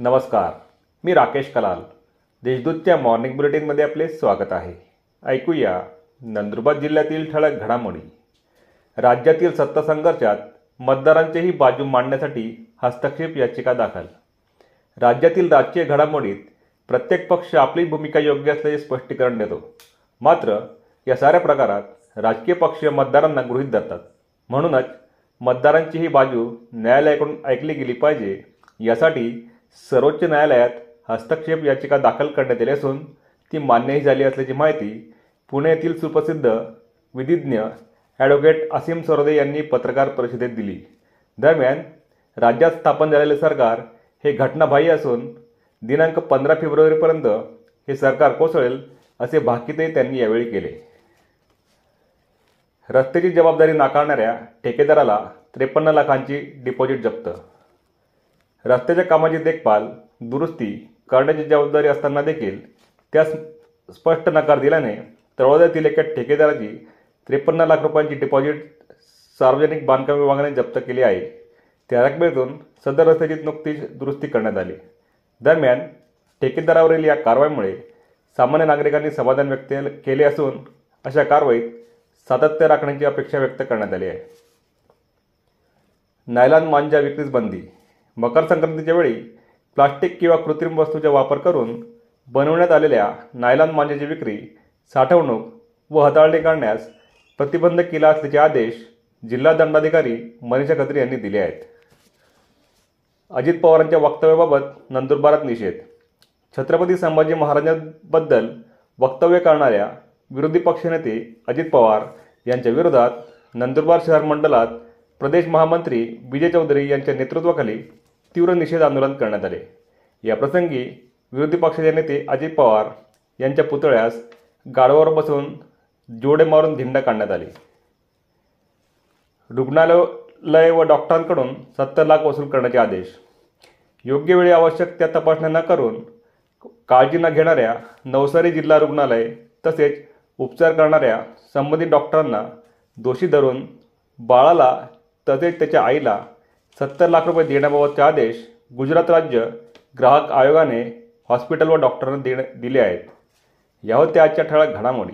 नमस्कार मी राकेश कलाल. देशदूतच्या मॉर्निंग बुलेटिनमध्ये आपले स्वागत आहे. ऐकूया नंदुरबार जिल्ह्यातील ठळक घडामोडी. राज्यातील सत्ता संघर्षात मतदारांचीही बाजू मांडण्यासाठी हस्तक्षेप याचिका दाखल. राज्यातील राजकीय घडामोडीत प्रत्येक पक्ष आपली भूमिका योग्य असल्याचे स्पष्टीकरण देतो. मात्र या साऱ्या प्रकारात राजकीय पक्ष मतदारांना गृहीत धरतात. म्हणूनच मतदारांची ही बाजू न्यायालयाकडून ऐकली गेली पाहिजे यासाठी सर्वोच्च न्यायालयात हस्तक्षेप याचिका दाखल करण्यात आली असून ती मान्यही झाली असल्याची माहिती पुणे येथील सुप्रसिद्ध विधिज्ञ ॲडव्होकेट असीम सरोदे यांनी पत्रकार परिषदेत दिली. दरम्यान राज्यात स्थापन झालेले सरकार हे घटनाबाह्य असून दिनांक पंधरा फेब्रुवारीपर्यंत हे सरकार कोसळेल असे भाकीतही त्यांनी यावेळी केले. रस्त्याची जबाबदारी नाकारणाऱ्या ठेकेदाराला त्रेपन्न लाखांची डिपॉझिट जप्त रस्त्याच्या कामाची देखभाल दुरुस्ती करण्याची जबाबदारी असताना देखील त्यास स्पष्ट नकार दिल्याने तळोद्यातील एका ठेकेदाराची त्रेपन्न लाख रुपयांची डिपॉझिट सार्वजनिक बांधकाम विभागाने जप्त केली आहे. त्या रकमेतून सदर रस्त्याची नुकतीच दुरुस्ती करण्यात आली. दरम्यान ठेकेदारावरील या कारवाईमुळे सामान्य नागरिकांनी समाधान व्यक्त केले असून अशा कारवाईत सातत्य राखण्याची अपेक्षा व्यक्त करण्यात आली आहे. नायलॉन मांजा विक्रीस बंदी मकर संक्रांतीच्या वेळी प्लास्टिक किंवा कृत्रिम वस्तूचा वापर करून बनवण्यात आलेल्या नायलॉन मांजाची विक्री साठवणूक व हाताळणी करण्यास प्रतिबंध केला असल्याचे आदेश जिल्हा दंडाधिकारी मनीषा खत्री यांनी दिले आहेत. अजित पवारांच्या वक्तव्याबाबत नंदुरबारात निषेध. छत्रपती संभाजी महाराजांबद्दल वक्तव्य करणाऱ्या विरोधी पक्षनेते अजित पवार यांच्या विरोधात नंदुरबार शहर मंडळात प्रदेश महामंत्री विजय चौधरी यांच्या नेतृत्वाखाली तीव्र निषेध आंदोलन करण्यात आले. या प्रसंगी विरोधी पक्षाचे नेते अजित पवार यांच्या पुतळ्यास गाडवावर बसून जोडे मारून धिंड काढण्यात आली. रुग्णालय व डॉक्टरांकडून सत्तर लाख वसूल करण्याचे आदेश. योग्य वेळी आवश्यक त्या तपासण्या न करून काळजी न घेणाऱ्या नवसारी जिल्हा रुग्णालय तसेच उपचार करणाऱ्या संबंधित डॉक्टरांना दोषी धरून बाळाला तसेच त्याच्या आईला सत्तर लाख रुपये देण्याबाबतचे आदेश गुजरात राज्य ग्राहक आयोगाने हॉस्पिटल व डॉक्टरांना देणे दिले आहेत. या होत्या आजच्या ठळक घडामोडी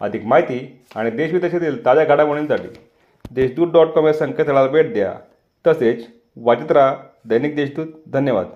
अधिक माहिती आणि देशविदेशातील ताज्या घडामोडींसाठी देशदूत डॉट कॉम या संकेतस्थळाला भेट द्या. तसेच वाचित राहा दैनिक देशदूत धन्यवाद.